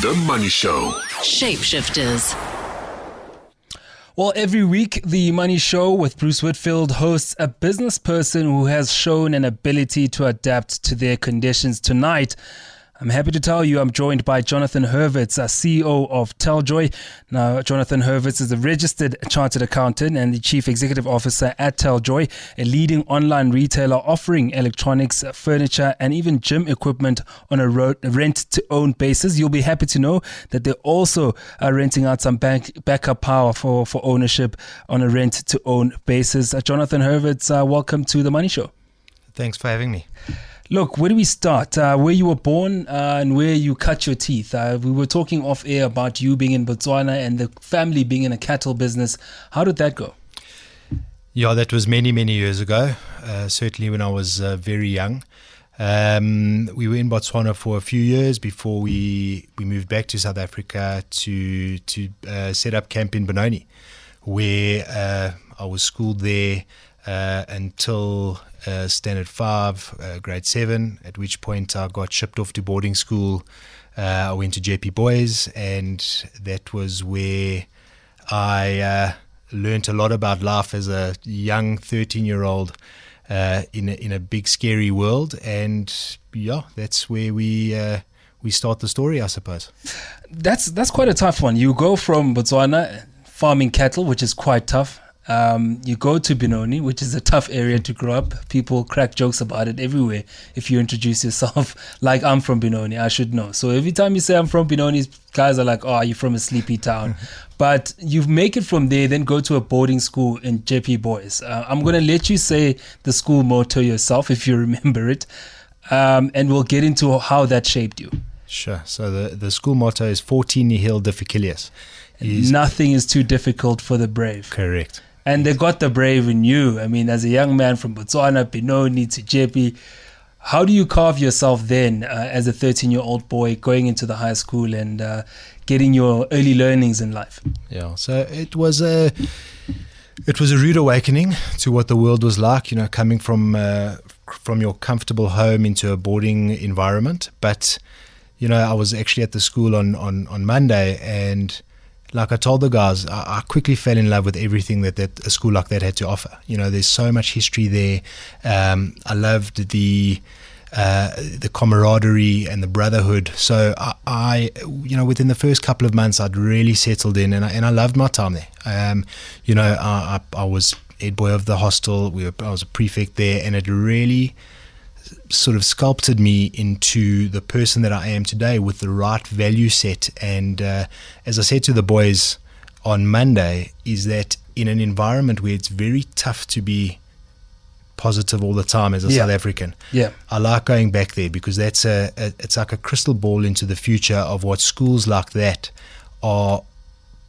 The Money Show. Shapeshifters. Well, every week, the Money Show with Bruce Whitfield hosts a business person who has shown an ability to adapt to their conditions. Tonight, I'm happy to tell you I'm joined by Jonathan Hurvitz, CEO of Teljoy. Now, Jonathan Hurvitz is a registered chartered accountant and the chief executive officer at Teljoy, a leading online retailer offering electronics, furniture, and even gym equipment on a rent to own basis. You'll be happy to know that they also are renting out some bank, backup power for, for ownership on a rent to own basis. Uh, Jonathan Hurvitz, uh, welcome to the Money Show. Thanks for having me. Look, where do we start? Uh, where you were born uh, and where you cut your teeth. Uh, we were talking off air about you being in Botswana and the family being in a cattle business. How did that go? Yeah, that was many, many years ago. Uh, certainly when I was uh, very young. Um, we were in Botswana for a few years before we, we moved back to South Africa to to uh, set up camp in Benoni, where I was schooled there until uh, standard five, uh, grade seven, at which point I got shipped off to boarding school. Uh, I went to Jeppe Boys, and that was where I uh, learned a lot about life as a young 13 year old uh, in, a, in a big, scary world. And yeah, that's where we uh, we start the story, I suppose. That's that's quite a tough one. You go from Botswana farming cattle, which is quite tough, um, you go to Benoni, which is a tough area to grow up. People crack jokes about it everywhere. If you introduce yourself, like I'm from Benoni, I should know. So every time you say I'm from Benoni, guys are like, "Oh, you're from a sleepy town." but you make it from there, then go to a boarding school in Jeppe Boys. Uh, I'm gonna let you say the school motto yourself if you remember it, um, and we'll get into how that shaped you. Sure. So the the school motto is "Forti nihil difficilius." Nothing is too difficult for the brave. Correct and they got the brave in you. I mean, as a young man from Botswana, Benoni Jeppe, how do you carve yourself then uh, as a 13 year old boy going into the high school and uh, getting your early learnings in life? Yeah, so it was a it was a rude awakening to what the world was like. You know, coming from uh, from your comfortable home into a boarding environment. But you know, I was actually at the school on on on Monday and like I told the guys, I, I, quickly fell in love with everything that, that a school like that had to offer. You know, there's so much history there. Um, I loved the uh, the camaraderie and the brotherhood. So I, I, you know, within the first couple of months, I'd really settled in, and I, and I loved my time there. Um, you know, I, I, I was head boy of the hostel. We were, I was a prefect there, and it really sort of sculpted me into the person that I am today with the right value set. And uh, as I said to the boys on Monday, is that in an environment where it's very tough to be positive all the time as a yeah. South African. Yeah. I like going back there because that's a, a, it's like a crystal ball into the future of what schools like that are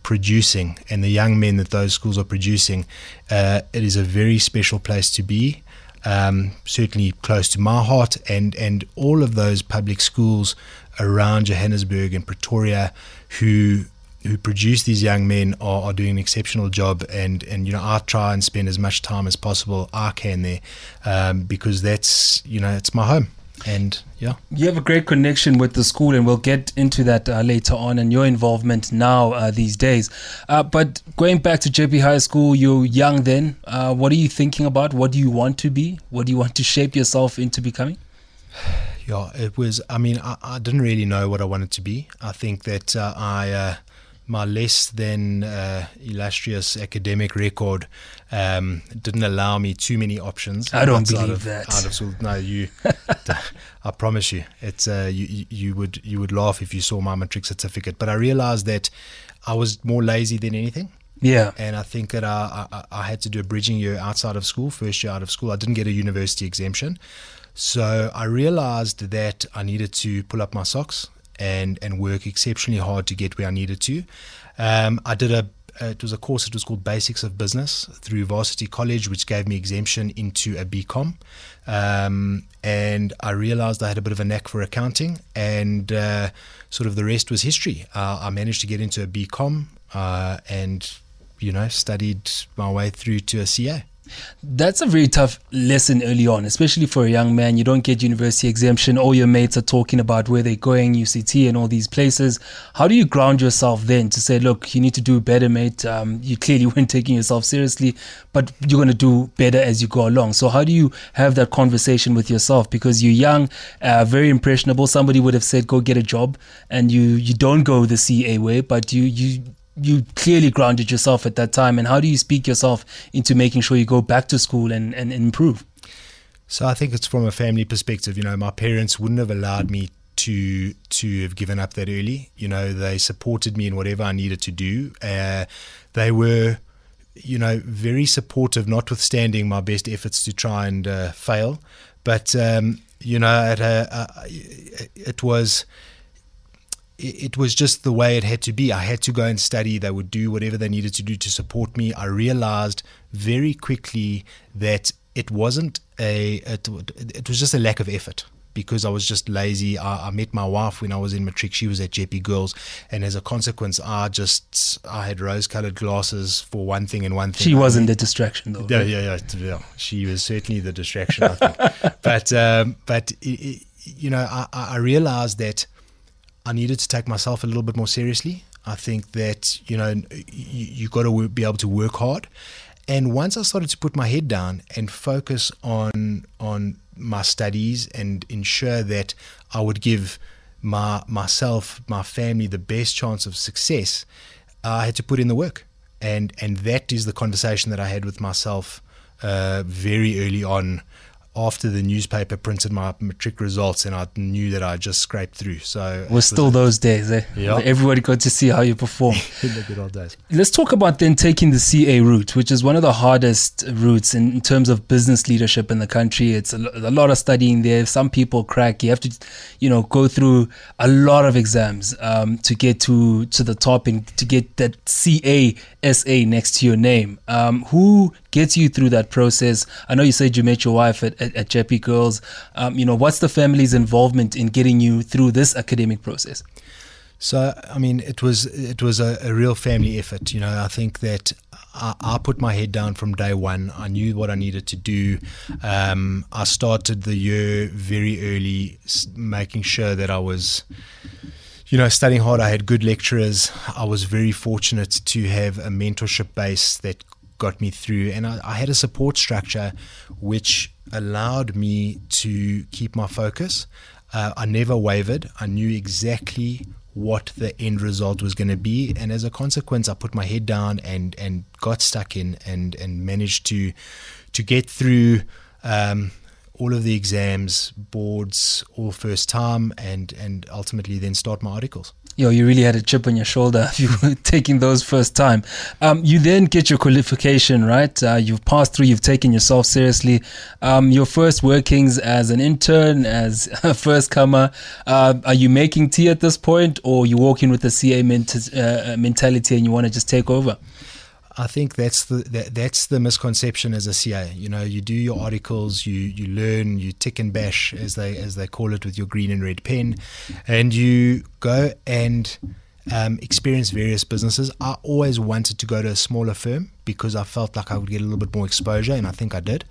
producing and the young men that those schools are producing. Uh, it is a very special place to be um, certainly close to my heart, and, and all of those public schools around Johannesburg and Pretoria who who produce these young men are, are doing an exceptional job. And and you know I try and spend as much time as possible I can there um, because that's you know it's my home and yeah. You have a great connection with the school and we'll get into that uh, later on and your involvement now uh, these days. Uh, but going back to Jeppe high school you're young then. Uh, what are you thinking about? What do you want to be? What do you want to shape yourself into becoming? Yeah it was i mean i, I didn't really know what i wanted to be. I think that uh, i uh, my less than uh, illustrious academic record um, didn't allow me too many options. I don't believe of, that. Out of school. No, you. I promise you, it's uh, you, you would you would laugh if you saw my matric certificate. But I realized that I was more lazy than anything. Yeah. And I think that I, I, I had to do a bridging year outside of school, first year out of school. I didn't get a university exemption. So I realized that I needed to pull up my socks and and work exceptionally hard to get where I needed to. Um, I did a it was a course it was called Basics of Business through Varsity College, which gave me exemption into a BCom. Um, and I realized I had a bit of a knack for accounting, and uh, sort of the rest was history. Uh, I managed to get into a BCom uh, and, you know, studied my way through to a CA. That's a very tough lesson early on, especially for a young man. You don't get university exemption. All your mates are talking about where they're going, UCT, and all these places. How do you ground yourself then to say, look, you need to do better, mate? Um, you clearly weren't taking yourself seriously, but you're going to do better as you go along. So, how do you have that conversation with yourself? Because you're young, uh, very impressionable. Somebody would have said, go get a job, and you, you don't go the CA way, but you, you you clearly grounded yourself at that time and how do you speak yourself into making sure you go back to school and, and improve? So i think it's from a family perspective. You know my parents wouldn't have allowed me to to have given up that early. You know they supported me in whatever i needed to do. Uh, they were you know very supportive notwithstanding my best efforts to try and uh, fail. But um, you know uh, it was it was just the way it had to be. I had to go and study. They would do whatever they needed to do to support me. I realized very quickly that it wasn't a, it, it was just a lack of effort because I was just lazy. I, I, met my wife when I was in matric. She was at Jeppe Girls, and as a consequence, I just I had rose-colored glasses for one thing and one thing. She wasn't the distraction, though. Yeah, yeah, yeah, yeah. She was certainly the distraction. I think, but um, but it, it, you know, I, I realized that I needed to take myself a little bit more seriously. I think that you know you, you got to be able to work hard. And once I started to put my head down and focus on on my studies and ensure that I would give my myself, my family, the best chance of success, I had to put in the work. And and that is the conversation that I had with myself uh, very early on after the newspaper printed my matric results and I knew that I just scraped through. So it was still those days, eh? Yeah. Everybody got to see how you perform. in the good old days. Let's talk about then taking the CA route, which is one of the hardest routes in, in terms of business leadership in the country. It's a, a, lot of studying there. Some people crack. You have to, you know, go through a lot of exams um, to get to to the top and to get that CA SA next to your name. Um, who gets you through that process? I know you said you met your wife at, at, at Jeppe Girls. Um, you know, what's the family's involvement in getting you through this academic process? So, I mean, it was it was a, a real family effort. You know, I think that I, I, put my head down from day one. I knew what I needed to do. Um, I started the year very early, making sure that I was you know, studying hard. I had good lecturers. I was very fortunate to have a mentorship base that got me through, and I, I had a support structure which allowed me to keep my focus. Uh, I never wavered. I knew exactly what the end result was going to be, and as a consequence, I put my head down and and got stuck in and and managed to to get through. Um, all of the exams, boards, all first time, and and ultimately then start my articles. Yo, you really had a chip on your shoulder if you were taking those first time. Um, you then get your qualification, right? Uh, you've passed through, you've taken yourself seriously. Um, your first workings as an intern, as a first comer, uh, are you making tea at this point, or you walking with the CA ment- uh, mentality and you want to just take over? I think that's the that, that's the misconception as a CA. You know, you do your articles, you you learn, you tick and bash as they as they call it with your green and red pen, and you go and um, experience various businesses. I always wanted to go to a smaller firm because I felt like I would get a little bit more exposure, and I think I did.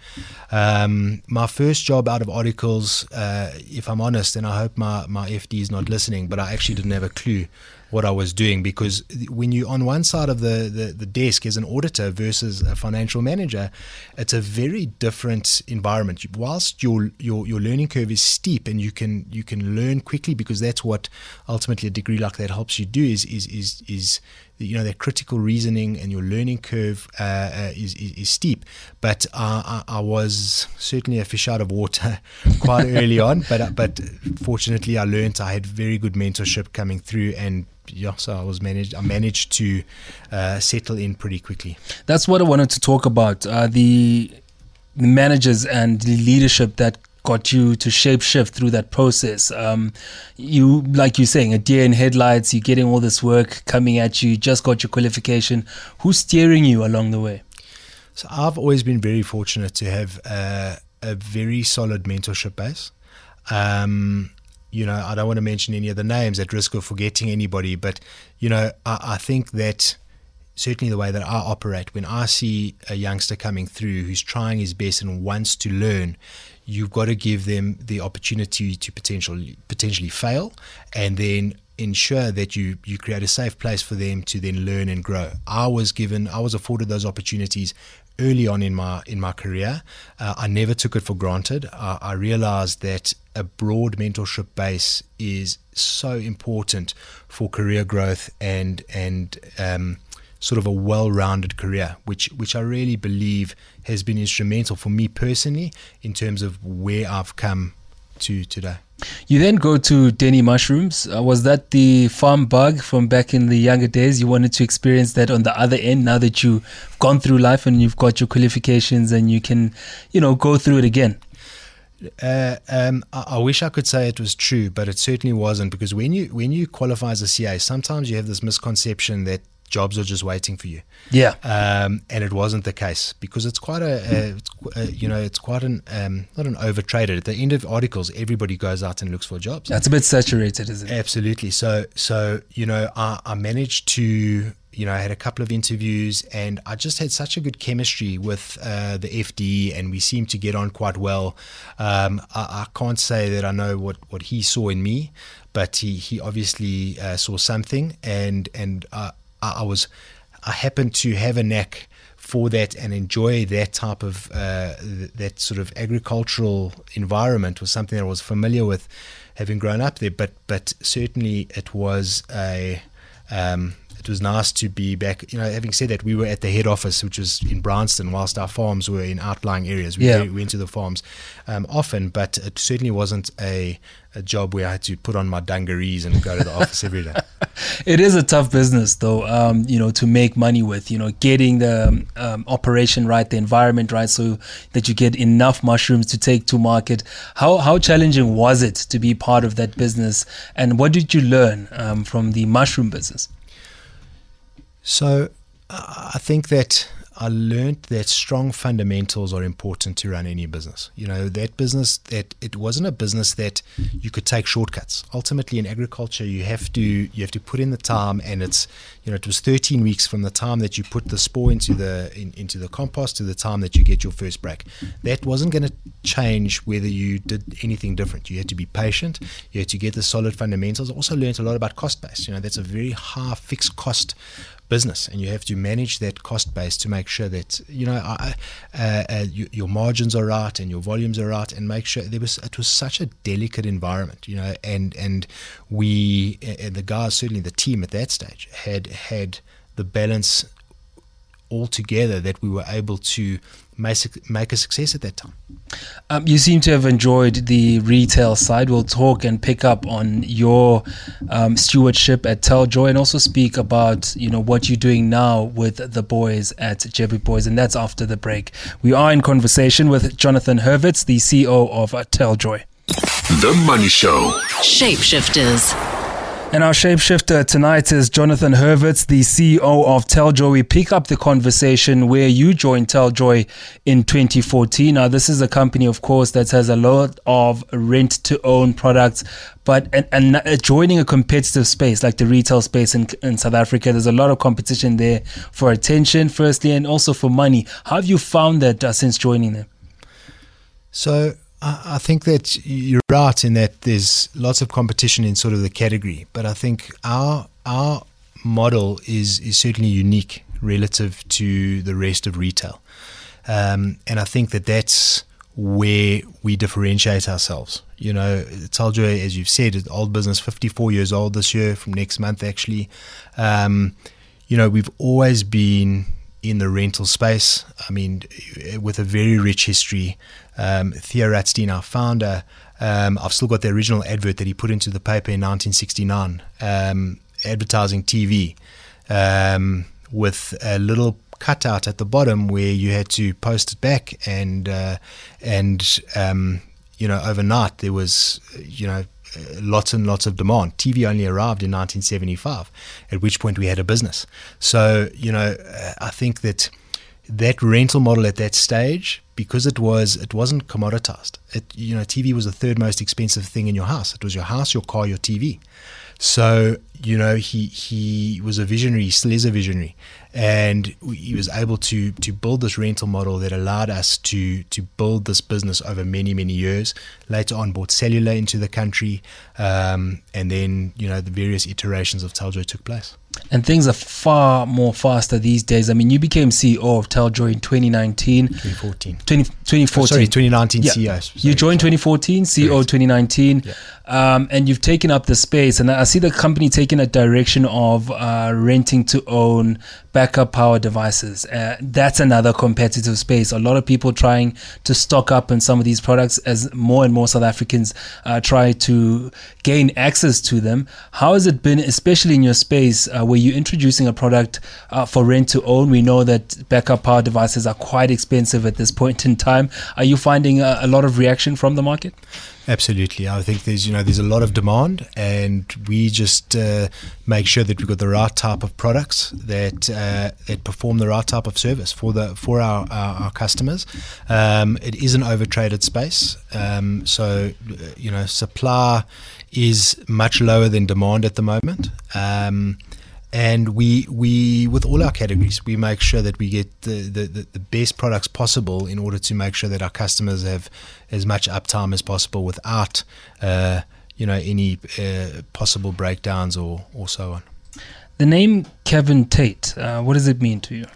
Um, my first job out of articles, uh, if I'm honest, and I hope my, my FD is not listening, but I actually didn't have a clue what I was doing because when you're on one side of the, the, the, desk as an auditor versus a financial manager, it's a very different environment. Whilst your your your learning curve is steep and you can you can learn quickly because that's what ultimately a degree like that helps you do is is is is you know that critical reasoning and your learning curve uh, uh, is, is, is steep. But uh, I, I, was certainly a fish out of water quite early on. But but fortunately, I learned. I had very good mentorship coming through and yeah, so I was managed. I managed to uh, settle in pretty quickly. That's what I wanted to talk about. Uh, the the managers and the leadership that got you to shape shift through that process. Um, you, like you're saying, a deer in headlights. You're getting all this work coming at you. you just got your qualification. Who's steering you along the way? So I've always been very fortunate to have a, a very solid mentorship base. Um, you know, I don't want to mention any of the names at risk of forgetting anybody, but you know, I, I think that certainly the way that I operate. When I see a youngster coming through who's trying his best and wants to learn, you've got to give them the opportunity to potentially potentially fail, and then ensure that you you create a safe place for them to then learn and grow. I was given, I was afforded those opportunities early on in my in my career. Uh, I never took it for granted. I, I realized that a broad mentorship base is so important for career growth and and um, sort of a well-rounded career, which which I really believe has been instrumental for me personally in terms of where I've come to today. You then go to Denny Mushrooms. Uh, was that the farm bug from back in the younger days? You wanted to experience that on the other end now that you've gone through life and you've got your qualifications and you can, you know, go through it again? Uh, um, I, I, wish I could say it was true, but it certainly wasn't because when you when you qualify as a CA, sometimes you have this misconception that jobs are just waiting for you. Yeah. Um, and it wasn't the case because it's quite a, a, it's, a you know, it's quite an, um, not an overtraded. At the end of articles, everybody goes out and looks for jobs. That's a bit saturated, isn't it? Absolutely. So, so, you know, I, I managed to, you know, I had a couple of interviews and I just had such a good chemistry with uh, the FD and we seemed to get on quite well. Um, I, I, can't say that I know what, what he saw in me, but he, he obviously uh, saw something and, and uh, I, was I happened to have a knack for that and enjoy that type of uh, that sort of agricultural environment was something that I was familiar with having grown up there. But but certainly it was a um, it was nice to be back. You know, having said that, we were at the head office, which was in Bryanston, whilst our farms were in outlying areas. We yeah. went to the farms um, often, but it certainly wasn't a, a job where I had to put on my dungarees and go to the office every day. It is a tough business, though. Um, you know, to make money with. You know, getting the um, operation right, the environment right, so that you get enough mushrooms to take to market. How how challenging was it to be part of that business, and what did you learn um, from the mushroom business? So uh, I think that I learned that strong fundamentals are important to run any business. You know, that business that it wasn't a business that you could take shortcuts. Ultimately in agriculture you have to you have to put in the time and it's you know, it was 13 weeks from the time that you put the spore into the in, into the compost to the time that you get your first break. That wasn't going to change whether you did anything different. You had to be patient. You had to get the solid fundamentals. I also learned a lot about cost base. You know, that's a very high fixed cost business, and you have to manage that cost base to make sure that you know uh, uh, you, your margins are right and your volumes are right, and make sure there was it was such a delicate environment, you know, and and we and the guys certainly the team at that stage had had the balance all together that we were able to make, make a success at that time. Um, you seem to have enjoyed the retail side. We'll talk and pick up on your um, stewardship at Teljoy and also speak about you know what you're doing now with the boys at Jeppe Boys, and that's after the break. We are in conversation with Jonathan Hurvitz, the CEO of Teljoy. The Money Show. Shapeshifters. And our shapeshifter tonight is Jonathan Hurvitz, the CEO of Teljoy. We pick up the conversation where you joined Teljoy in 2014. Now, this is a company, of course, that has a lot of rent to own products, but and, and uh, joining a competitive space like the retail space in, in South Africa, there's a lot of competition there for attention, firstly, and also for money. How have you found that uh, since joining them? So, I think that you're right in that there's lots of competition in sort of the category, but I think our our model is is certainly unique relative to the rest of retail, um, and I think that that's where we differentiate ourselves. You know, Teljoy, as you've said, is old business, 54 years old this year, from next month actually. Um, you know, we've always been in the rental space. I mean, with a very rich history. Um, Theo Rutstein, our founder, um, I've still got the original advert that he put into the paper in 1969, um, advertising TV, um, with a little cutout at the bottom where you had to post it back, and uh, and um, you know overnight there was you know lots and lots of demand. TV only arrived in 1975, at which point we had a business. So, you know, I think that that rental model at that stage, because it was it wasn't commoditized. It you know, TV was the third most expensive thing in your house. It was your house, your car, your TV. So you know, he he was a visionary, he still is a visionary, and he was able to to build this rental model that allowed us to to build this business over many many years. Later on, brought cellular into the country, um, and then you know the various iterations of Teljoy took place. And things are far more faster these days. I mean, you became CEO of Teljoy in 2019. 2014. 20, 2014. Oh, sorry, 2019 Yeah. CEO. You joined 2014, CEO Correct. 2019, Yeah. um, and you've taken up the space. And I see the company taking a direction of uh, renting to own backup power devices. Uh, that's another competitive space. A lot of people trying to stock up on some of these products as more and more South Africans uh, try to gain access to them. How has it been, especially in your space, uh, where you're introducing a product uh, for rent to own? We know that backup power devices are quite expensive at this point in time. Are you finding a, a lot of reaction from the market? Absolutely, I think there's you know there's a lot of demand, and we just uh, make sure that we've got the right type of products that uh, that perform the right type of service for the for our our, our customers. Um, it is an overtraded space, um, so you know supply is much lower than demand at the moment. Um, and we we with all our categories we make sure that we get the, the, the, best products possible in order to make sure that our customers have as much uptime as possible without uh, you know any uh, possible breakdowns or, or so on. The name Kevin Tate, uh, what does it mean to you?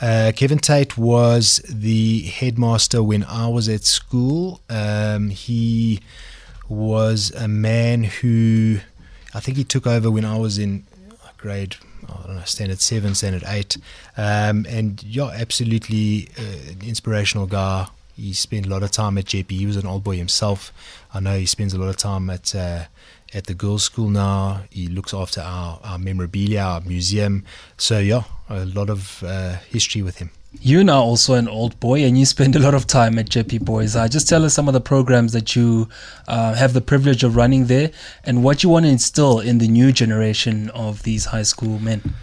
Uh, Kevin Tate was the headmaster when I was at school. Um, he was a man who I think he took over when I was in grade I don't know, standard seven, standard eight, um, and yeah, absolutely uh, an inspirational guy. He spent a lot of time at Jeppe. He was an old boy himself. I know he spends a lot of time at uh, at the girls' school now. He looks after our, our memorabilia, our museum. So yeah, a lot of uh, history with him. You're now also an old boy and you spend a lot of time at Jeppe Boys. Uh, just tell us some of the programs that you uh, have the privilege of running there and what you want to instill in the new generation of these high school men.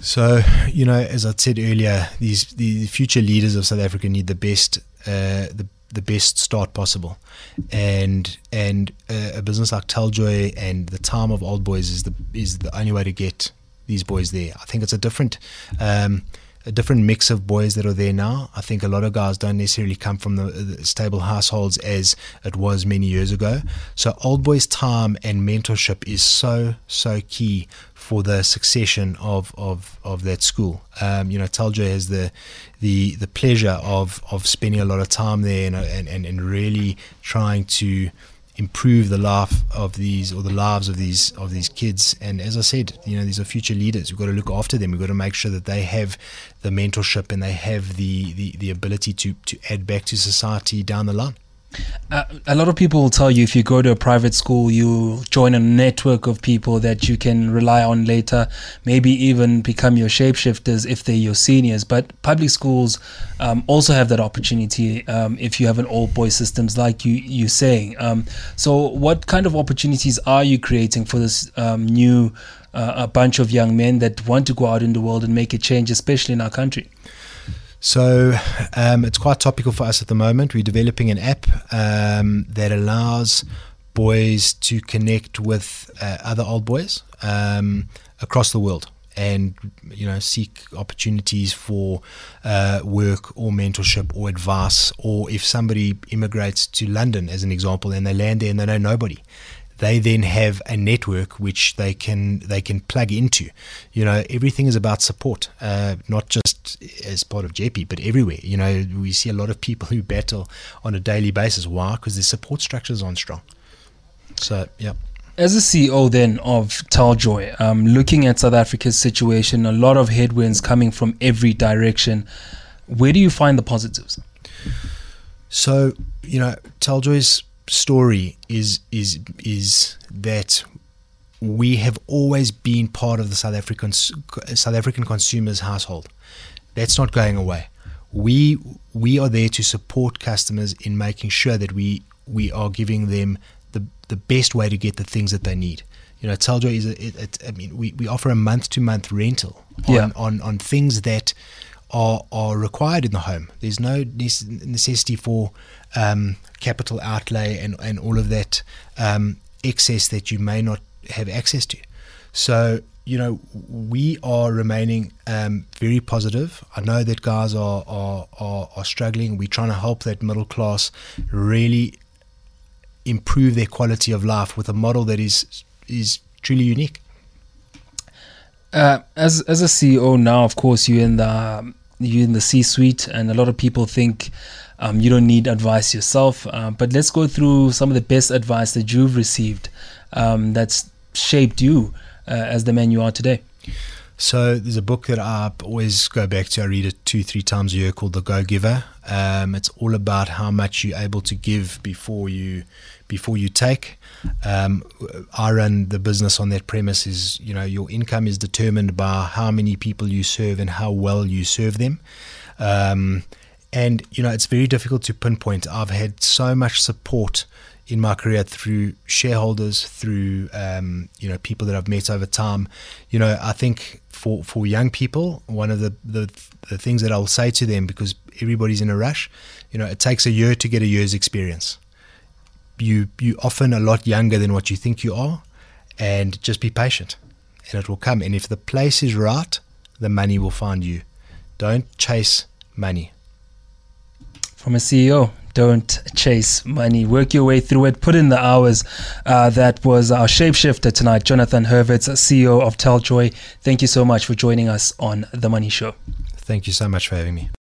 So, you know, as I said earlier, these the future leaders of South Africa need the best, uh, the the best start possible, and and uh, a business like Teljoy and the time of Old Boys is the is the only way to get these boys there. I think it's a different. Um, a different mix of boys that are there now. I think a lot of guys don't necessarily come from the, the, stable households as it was many years ago. So old boys' time and mentorship is so so key for the succession of of, of that school. Um, you know, Teljoy has the the the pleasure of of spending a lot of time there and and, and, and really trying to improve the life of these or the lives of these of these kids. And as i said you know these are future leaders. We've got to look after them. We've got to make sure that they have the mentorship and they have the the, the ability to to add back to society down the line uh, a lot of people will tell you if you go to a private school, you join a network of people that you can rely on later, maybe even become your shapeshifters if they're your seniors. But public schools um, also have that opportunity um, if you have an all boy systems, like you you saying. Um, so, what kind of opportunities are you creating for this um, new uh, a bunch of young men that want to go out in the world and make a change, especially in our country? So um, it's quite topical for us at the moment. We're developing an app um, that allows boys to connect with uh, other old boys um, across the world and you know seek opportunities for uh, work or mentorship or advice or if somebody immigrates to London as an example and they land there and they know nobody they then have a network which they can they can plug into. You know, everything is about support, uh, not just as part of Jeppe, but everywhere. You know, we see a lot of people who battle on a daily basis. Why? Because their support structures aren't strong. So, yeah. As a CEO then of Teljoy, um, looking at South Africa's situation, a lot of headwinds coming from every direction. Where do you find the positives? So, you know, Teljoy's story is is is that we have always been part of the South African South African consumers household. That's not going away. We we are there to support customers in making sure that we we are giving them the the best way to get the things that they need. You know, Teljoy is a, it, it, I mean, we, we offer a month to month rental on, Yeah. on on things that are are required in the home. There's no necessity for um, capital outlay and, and all of that um, excess that you may not have access to. So you know, we are remaining um, very positive. I know that guys are, are, are, are, struggling. We're trying to help that middle class really improve their quality of life with a model that is is truly unique. Uh, as as a CEO now, of course, you're in the you're in the C-suite, and a lot of people think um, you don't need advice yourself. Uh, but let's go through some of the best advice that you've received um, that's shaped you uh, as the man you are today? So there's a book that I always go back to. I read it two, three times a year called The Go Giver. Um, it's all about how much you're able to give before you before you take. Um, I run the business on that premise: is you know your income is determined by how many people you serve and how well you serve them. Um, and you know it's very difficult to pinpoint. I've had so much support in my career through shareholders, through um, you know people that I've met over time. You know, I think for for young people, one of the, the the things that I'll say to them because everybody's in a rush, you know, it takes a year to get a year's experience. You you often a lot younger than what you think you are, and just be patient, and it will come. And if the place is right, the money will find you. Don't chase money. From a CEO, don't chase money. Work your way through it. Put in the hours. Uh, that was our shapeshifter tonight, Jonathan Hurvitz, CEO of Teljoy. Thank you so much for joining us on The Money Show. Thank you so much for having me.